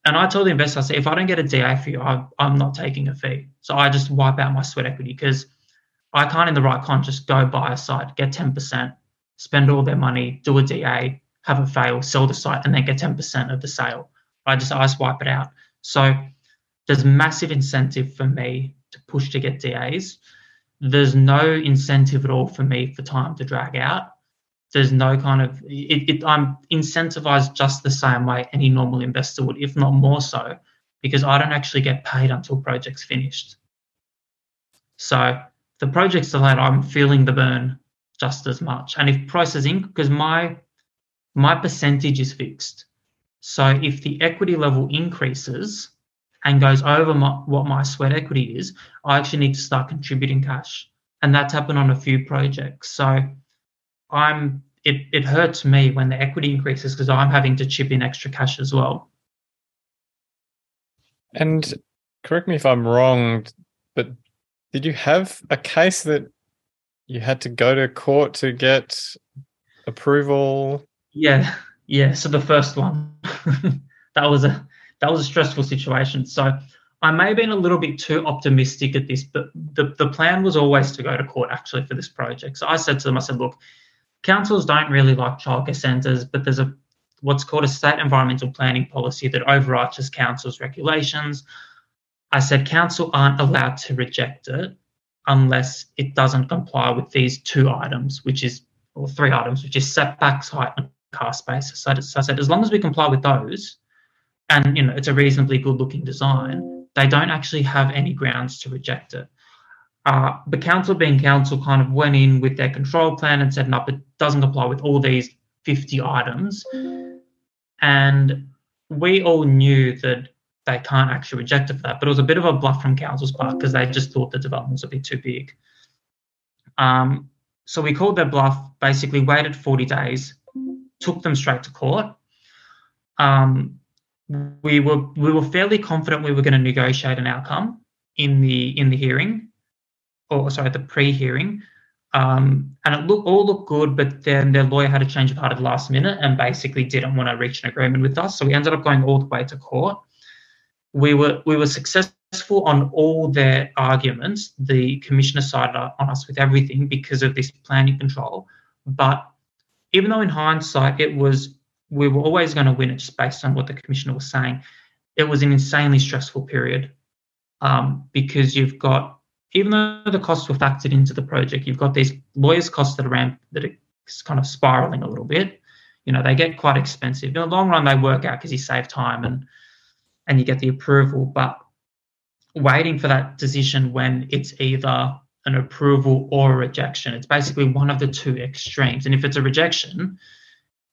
And I told the investor, I said, if I don't get a DA for you, I, I'm not taking a fee. So I just wipe out my sweat equity because I can't, in the right con, just go buy a site, get 10%, spend all their money, do a DA, have a fail, sell the site, and then get 10% of the sale. I just, I just wipe it out. So there's massive incentive for me to push to get DAs. There's no incentive at all for me for time to drag out there's no kind of it, it, I'm incentivized just the same way any normal investor would, if not more so, because I don't actually get paid until project's finished. So the project's delayed, I'm feeling the burn just as much. And if prices in, because my my percentage is fixed. So if the equity level increases and goes over my, what my sweat equity is, I actually need to start contributing cash. And that's happened on a few projects. So I'm it, it hurts me when the equity increases because I'm having to chip in extra cash as well. And correct me if I'm wrong, but did you have a case that you had to go to court to get approval? Yeah, yeah. So the first one, (laughs) that was a that was a stressful situation. So I may have been a little bit too optimistic at this, but the, the plan was always to go to court actually for this project. So I said to them, I said, look, councils don't really like childcare centres, but there's a what's called a state environmental planning policy that overarches council's regulations. I said council aren't allowed to reject it unless it doesn't comply with these two items, which is or three items, which is setbacks, height, and car space. So, so I said as long as we comply with those, and you know it's a reasonably good looking design, they don't actually have any grounds to reject it. Uh, the council, being council, kind of went in with their control plan and said, no, it doesn't comply with all these 50 items. And we all knew that they can't actually reject it for that, but it was a bit of a bluff from council's part because they just thought the developments would be too big. Um, so we called their bluff, basically waited 40 days, took them straight to court. Um, we were we were fairly confident we were going to negotiate an outcome in the in the hearing or sorry, the pre-hearing, um, and it looked all looked good, but then their lawyer had a change of heart at the last minute and basically didn't want to reach an agreement with us. So we ended up going all the way to court. We were we were successful on all their arguments. The commissioner sided on us with everything because of this planning control, but even though in hindsight it was we were always going to win it just based on what the commissioner was saying, it was an insanely stressful period um, because you've got even though the costs were factored into the project, you've got these lawyers' costs that are ramp, that are kind of spiraling a little bit. You know, they get quite expensive. In the long run, they work out because you save time and and you get the approval. But waiting for that decision when it's either an approval or a rejection, it's basically one of the two extremes. And if it's a rejection,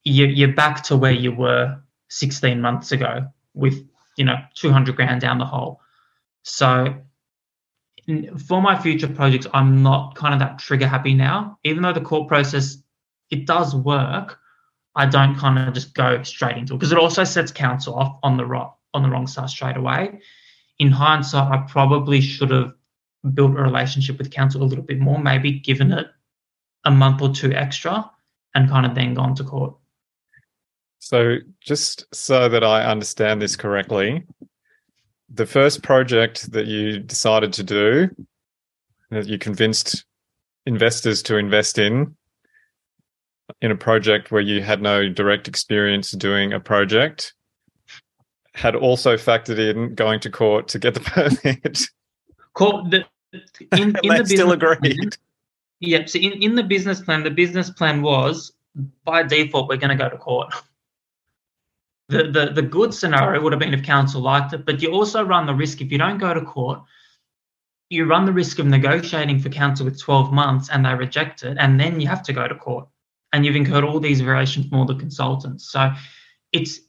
you, you're back to where you were 16 months ago with you know 200 grand down the hole. So for my future projects, I'm not kind of that trigger happy now. Even though the court process it does work, I don't kind of just go straight into it because it also sets council off on the right on the wrong side straight away. In hindsight, I probably should have built a relationship with council a little bit more, maybe given it a month or two extra, and kind of then gone to court. So, just so that I understand this correctly, the first project that you decided to do, that you convinced investors to invest in, in a project where you had no direct experience doing a project, had also factored in going to court to get the (laughs) permit. Court the, in, (laughs) in the still agreed. Plan, yeah, so in, in the business plan, the business plan was by default we're going to go to court. The, the the good scenario would have been if council liked it, but you also run the risk if you don't go to court, you run the risk of negotiating for council with 12 months and they reject it, and then you have to go to court. And you've incurred all these variations from all the consultants. So it's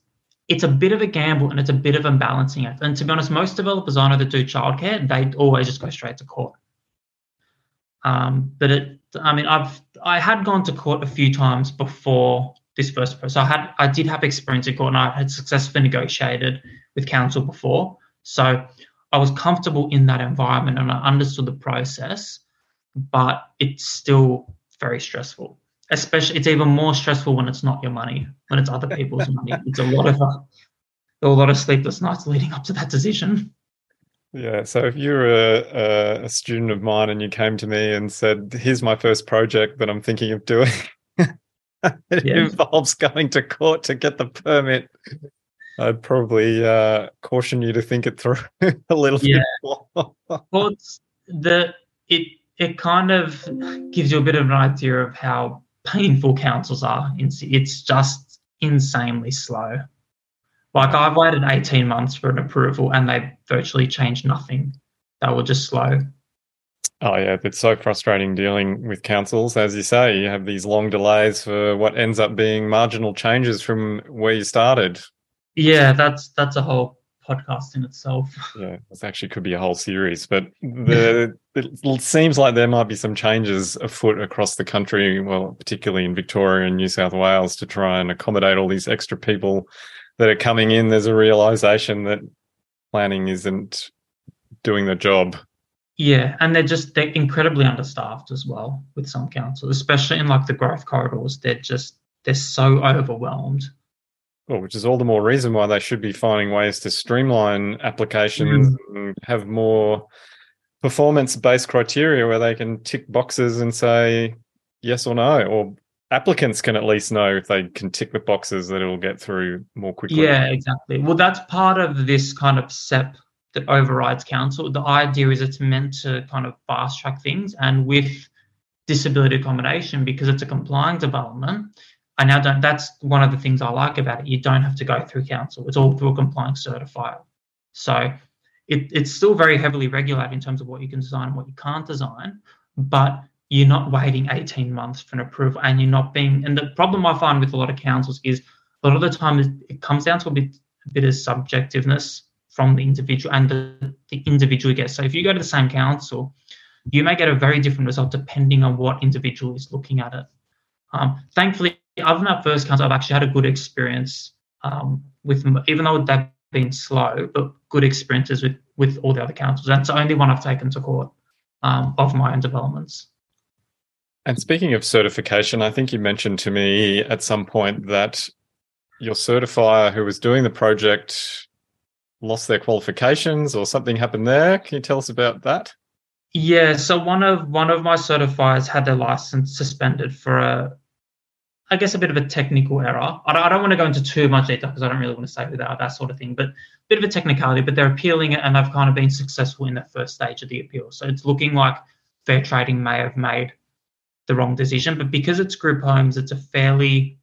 it's a bit of a gamble and it's a bit of a balancing act. And to be honest, most developers I know that do childcare, they always just go straight to court. Um, but it, I mean, I've I had gone to court a few times before this first process. I had I did have experience in court and I had successfully negotiated with council before. So I was comfortable in that environment and I understood the process, but it's still very stressful. Especially it's even more stressful when it's not your money, when it's other people's money. (laughs) It's a lot of a, a lot of sleepless nights leading up to that decision. Yeah. So if you're a, a, student of mine and you came to me and said, "Here's my first project that I'm thinking of doing," (laughs) it yeah. involves going to court to get the permit. I'd probably uh, caution you to think it through (laughs) a little yeah. bit (laughs) well, it's the it it kind of gives you a bit of an idea of how painful councils are. It's just insanely slow. Like I've waited 18 months for an approval and they virtually changed nothing. They were just slow. Oh yeah, it's so frustrating dealing with councils. As you say, you have these long delays for what ends up being marginal changes from where you started. Yeah, that's that's a whole podcast in itself. (laughs) Yeah, this actually could be a whole series. But (laughs) the it seems like there might be some changes afoot across the country, well, particularly in Victoria and New South Wales, to try and accommodate all these extra people that are coming in. There's a realization that planning isn't doing the job yeah, and they're just they're incredibly understaffed as well with some councils, especially in like the growth corridors. They're just they're so overwhelmed. Well, which is all the more reason why they should be finding ways to streamline applications mm. and have more performance-based criteria where they can tick boxes and say yes or no, or applicants can at least know if they can tick the boxes that it'll get through more quickly. Yeah, exactly. Well, that's part of this kind of SEP that overrides council. The idea is it's meant to kind of fast track things, and with disability accommodation, because it's a complying development, I now don't. That's one of the things I like about it. You don't have to go through council; it's all through a complying certifier. So it, it's still very heavily regulated in terms of what you can design and what you can't design, but you're not waiting 18 months for an approval and you're not being and the problem i find with a lot of councils is a lot of the time it comes down to a bit, a bit of subjectiveness from the individual and the, the individual gets. So if you go to the same council, you may get a very different result depending on what individual is looking at it. Um, thankfully, other than that first council, I've actually had a good experience um, with, even though they've been slow, but good experiences with with all the other councils. That's the only one I've taken to court um, of my own developments. And speaking of certification, I think you mentioned to me at some point that your certifier who was doing the project lost their qualifications or something happened there. Can you tell us about that? Yeah, so one of one of my certifiers had their license suspended for a I guess, a bit of a technical error. I don't, I don't want to go into too much detail because I don't really want to say without that sort of thing, but a bit of a technicality. But they're appealing it and they've kind of been successful in the first stage of the appeal. So it's looking like fair trading may have made the wrong decision. But because it's group homes, it's a fairly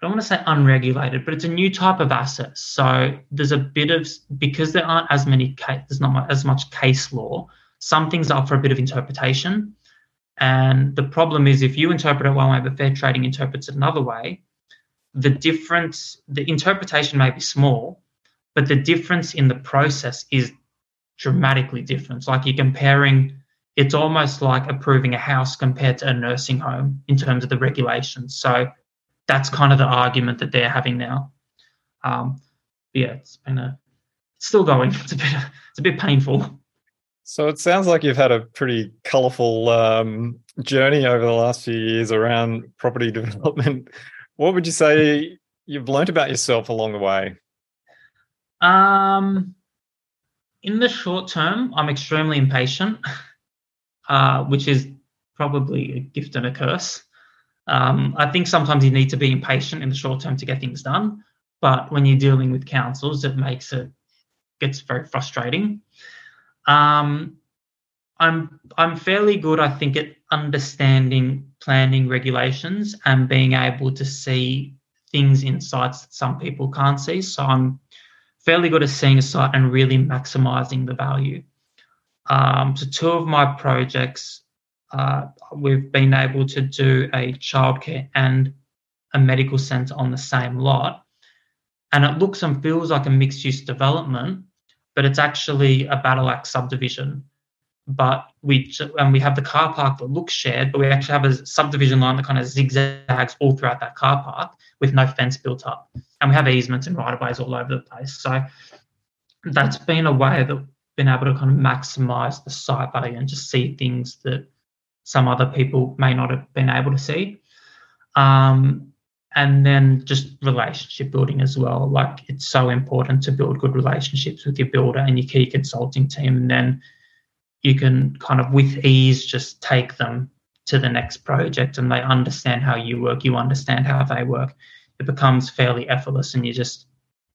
I don't want to say unregulated, but it's a new type of asset. So there's a bit of because there aren't as many case, there's not as much case law. Some things are for a bit of interpretation, and the problem is if you interpret it one way, but fair trading interprets it another way, the difference, the interpretation may be small, but the difference in the process is dramatically different. Like you're comparing. It's almost like approving a house compared to a nursing home in terms of the regulations. So that's kind of the argument that they're having now. Um, yeah, it's been a it's still going. It's a bit it's a bit painful. So it sounds like you've had a pretty colourful um, journey over the last few years around property (laughs) development. What would you say you've learned about yourself along the way? Um, in the short term, I'm extremely impatient, (laughs) uh, which is probably a gift and a curse. Um, I think sometimes you need to be impatient in the short term to get things done, but when you're dealing with councils, it makes it gets very frustrating. Um, I'm I'm fairly good, I think, at understanding planning regulations and being able to see things in sites that some people can't see. So I'm fairly good at seeing a site and really maximizing the value. Um, so two of my projects uh, we've been able to do a childcare and a medical centre on the same lot. And it looks and feels like a mixed use development, but it's actually a Battle Axe subdivision. But we and we have the car park that looks shared, but we actually have a subdivision line that kind of zigzags all throughout that car park with no fence built up. And we have easements and right of ways all over the place. So that's been a way that we've been able to kind of maximize the site value and just see things that some other people may not have been able to see. Um, and then just relationship building as well. Like it's so important to build good relationships with your builder and your key consulting team. And then you can kind of with ease just take them to the next project and they understand how you work, you understand how they work. It becomes fairly effortless and you just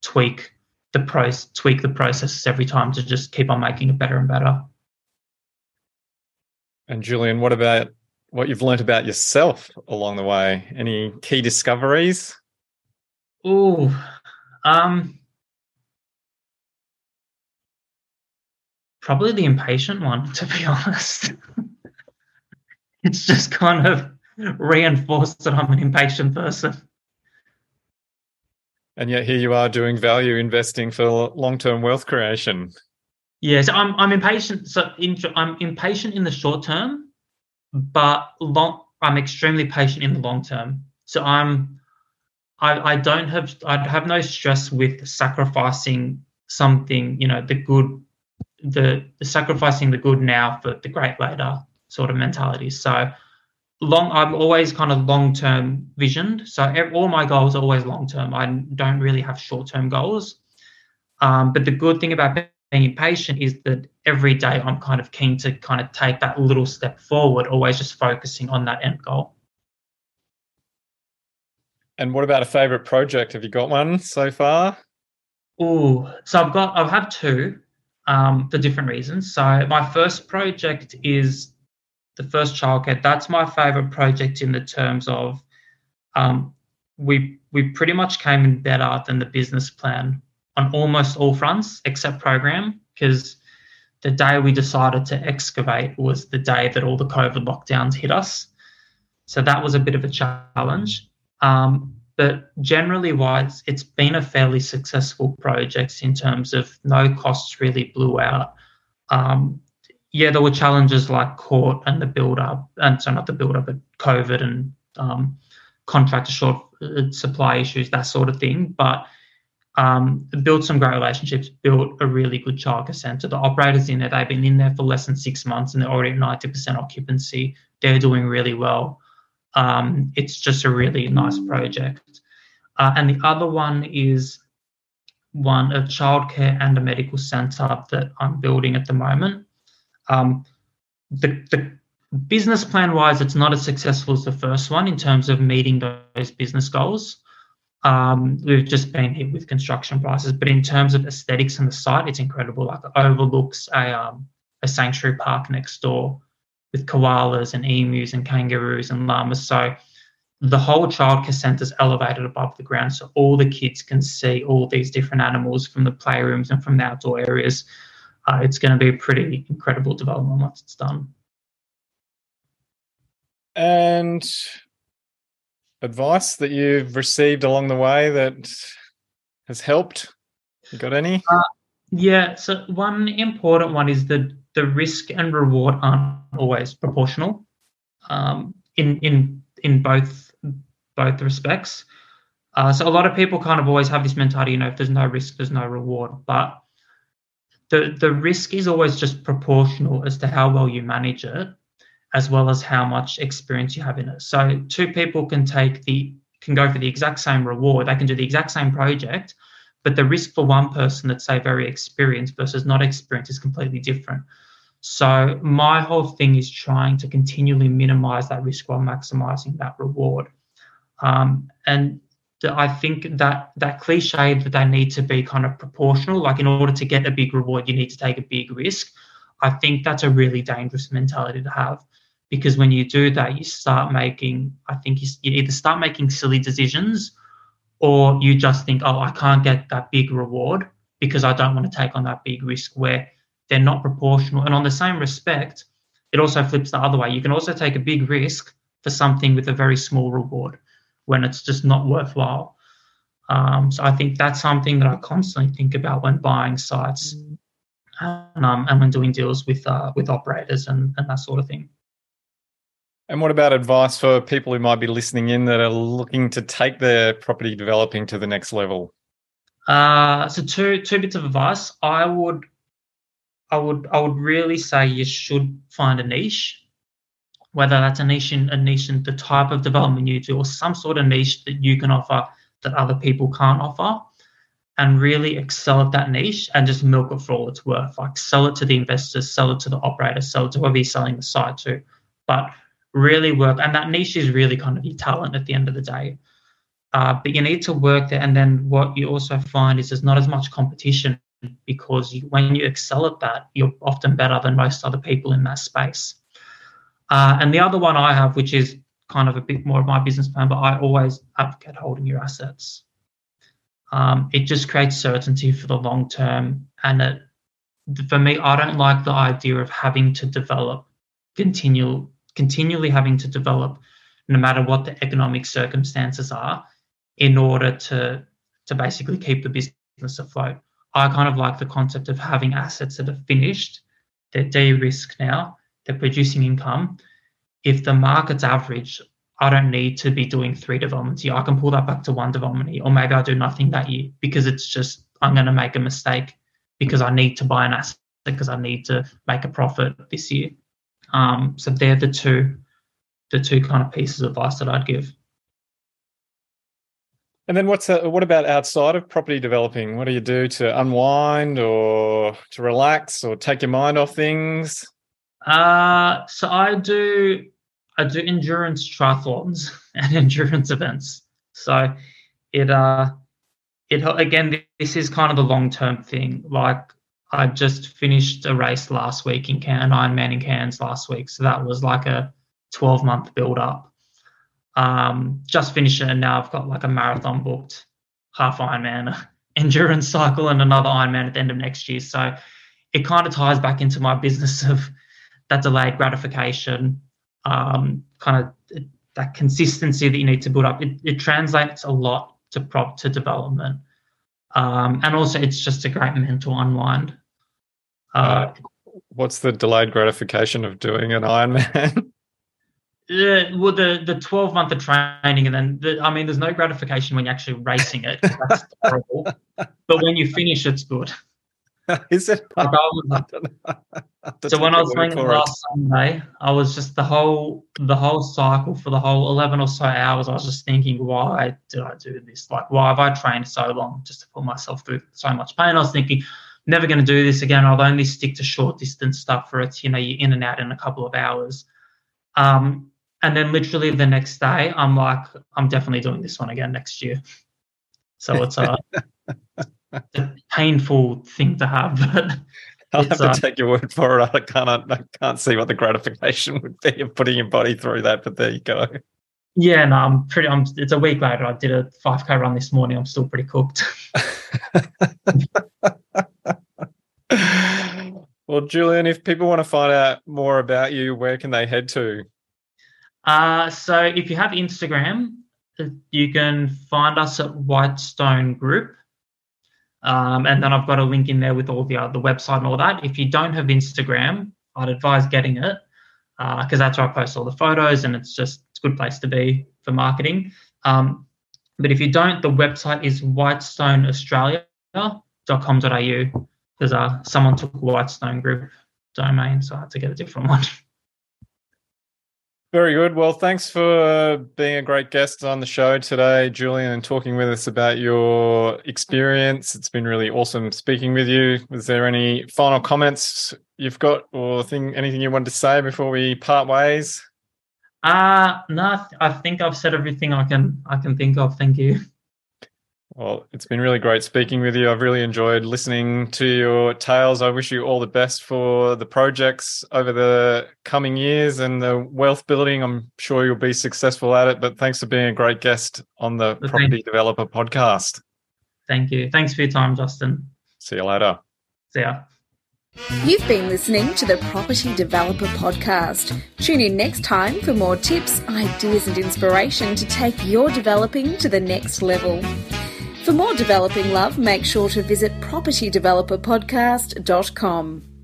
tweak the process tweak the processes every time to just keep on making it better and better. And Julian, what about what you've learned about yourself along the way? Any key discoveries? Oh, um, probably the impatient one, (laughs) to be honest. it's just kind of reinforced that I'm an impatient person. And yet here you are doing value investing for long-term wealth creation. Yes, I'm I'm impatient. So in, I'm impatient in the short term, but long I'm extremely patient in the long term. So I'm I I don't have I have no stress with sacrificing something. You know, the good, the, the sacrificing the good now for the great later sort of mentality. So long i'm always kind of long term visioned so all my goals are always long term i don't really have short term goals um, but the good thing about being impatient is that every day I'm kind of keen to kind of take that little step forward, always just focusing on that end goal. And what about a favorite project? Have you got one so far? Oh, so I've got I've had two um, for different reasons. So my first project is the first childcare. That's my favorite project in the terms of um, we we pretty much came in better than the business plan on almost all fronts except program because the day we decided to excavate was the day that all the COVID lockdowns hit us. So that was a bit of a challenge. Um, but generally wise, it's been a fairly successful project in terms of no costs really blew out. Um, yeah, there were challenges like court and the build up, and so not the build up, but COVID and um, contractor short uh, supply issues, that sort of thing. But um, built some great relationships, built a really good childcare centre. The operators in there, they've been in there for less than six months and they're already at 90% occupancy. They're doing really well. Um, it's just a really nice project. Uh, and the other one is one a childcare and a medical centre that I'm building at the moment. Um, the, the business plan wise, it's not as successful as the first one in terms of meeting those business goals. Um, we've just been hit with construction prices, but in terms of aesthetics on the site, it's incredible. Like it overlooks a um, a sanctuary park next door with koalas and emus and kangaroos and llamas. So the whole childcare centre is elevated above the ground, so all the kids can see all these different animals from the playrooms and from the outdoor areas. Uh, it's going to be a pretty incredible development once it's done. And advice that you've received along the way that has helped? You got any? Uh, yeah. So one important one is that the risk and reward aren't always proportional um, in in in both both respects. Uh, so a lot of people kind of always have this mentality, you know, if there's no risk, there's no reward. But the the risk is always just proportional as to how well you manage it as well as how much experience you have in it. So two people can take the can go for the exact same reward. They can do the exact same project, but the risk for one person that's say very experienced versus not experienced is completely different. So my whole thing is trying to continually minimize that risk while maximizing that reward. Um, and I think that that cliche that they need to be kind of proportional, like in order to get a big reward, you need to take a big risk. I think that's a really dangerous mentality to have because when you do that, you start making, I think you, you either start making silly decisions or you just think, oh, I can't get that big reward because I don't want to take on that big risk where they're not proportional. And on the same respect, it also flips the other way. You can also take a big risk for something with a very small reward when it's just not worthwhile. Um, so I think that's something that I constantly think about when buying sites and, um, and when doing deals with uh, with operators and, and that sort of thing. And what about advice for people who might be listening in that are looking to take their property developing to the next level? Uh, so two two bits of advice. I would I would I would really say you should find a niche, whether that's a niche in a niche in the type of development you do or some sort of niche that you can offer that other people can't offer, and really excel at that niche and just milk it for all it's worth. Like sell it to the investors, sell it to the operator, sell it to whoever you're selling the site to. But really work, and that niche is really kind of your talent at the end of the day. Uh, but you need to work there, and then what you also find is there's not as much competition because you, when you excel at that, you're often better than most other people in that space. Uh, and the other one I have, which is kind of a bit more of my business plan, but I always advocate holding your assets. Um, it just creates certainty for the long term, and it, for me, I don't like the idea of having to develop continual continually having to develop no matter what the economic circumstances are in order to to basically keep the business afloat. I kind of like the concept of having assets that are finished, they're de-risked now, they're producing income. If the market's average, I don't need to be doing three developments here. I can pull that back to one development year, or maybe I do nothing that year because it's just I'm going to make a mistake because I need to buy an asset because I need to make a profit this year. Um, so they're the two, the two kind of pieces of advice that I'd give. And then what's uh, what about outside of property developing? What do you do to unwind or to relax or take your mind off things? Uh, so I do I do endurance triathlons (laughs) and endurance events. So it uh it again this is kind of the long term thing. Like I just finished a race last week in Cairns, Ironman in Cairns last week. So that was like a 12 month build up. Um, just finished it and now I've got like a marathon booked, half Ironman, (laughs) endurance cycle, and another Ironman at the end of next year. So it kind of ties back into my business of that delayed gratification, um, kind of that consistency that you need to build up. It, it translates a lot to prop to development. Um, and also, it's just a great mental unwind. Uh, what's the delayed gratification of doing an Ironman? (laughs) Yeah, well, the the twelve month of training, and then the, I mean, there's no gratification when you're actually racing it. That's (laughs) terrible. But when you finish, it's good. (laughs) Is it? Like was, so when I was doing it last Sunday, I was just the whole the whole cycle for the whole eleven or so hours. I was just thinking, why did I do this? Like, why have I trained so long just to put myself through so much pain? I was thinking, never going to do this again. I'll only stick to short distance stuff for it's, You know, you're in and out in a couple of hours. Um, and then literally the next day, I'm like, I'm definitely doing this one again next year. So it's a, (laughs) a painful thing to have, but I'll have to uh, take your word for it. I can't. I can't see what the gratification would be of putting your body through that. But there you go. yeah, no, I'm pretty. I'm. It's a week later. I did a 5k run this morning. I'm still pretty cooked. (laughs) (laughs) (laughs) well, Julian, if people want to find out more about you, where can they head to? Uh, so if you have Instagram, uh, you can find us at Whitestone Group. Um, and then I've got a link in there with all the uh, website and all that. If you don't have Instagram, I'd advise getting it because that's where I post all the photos and it's just it's a good place to be for marketing. Um, but if you don't, the website is whitestoneaustralia.com.au because uh, someone took Whitestone Group domain, so I had to get a different one. Very good. Well, thanks for being a great guest on the show today, Julian, and talking with us about your experience. It's been really awesome speaking with you. Was there any final comments you've got, or thing anything you wanted to say before we part ways? Uh no, I I think I've said everything I can I can think of. Thank you. Well, it's been really great speaking with you. I've really enjoyed listening to your tales. I wish you all the best for the projects over the coming years and the wealth building. I'm sure you'll be successful at it. But thanks for being a great guest on the Thank Property. Developer podcast. Thank you. Thanks for your time, Justin. See you later. See ya. You've been listening to the Property Developer Podcast. Tune in next time for more tips, ideas, and inspiration to take your developing to the next level. For more developing love, make sure to visit propertydeveloperpodcast.com.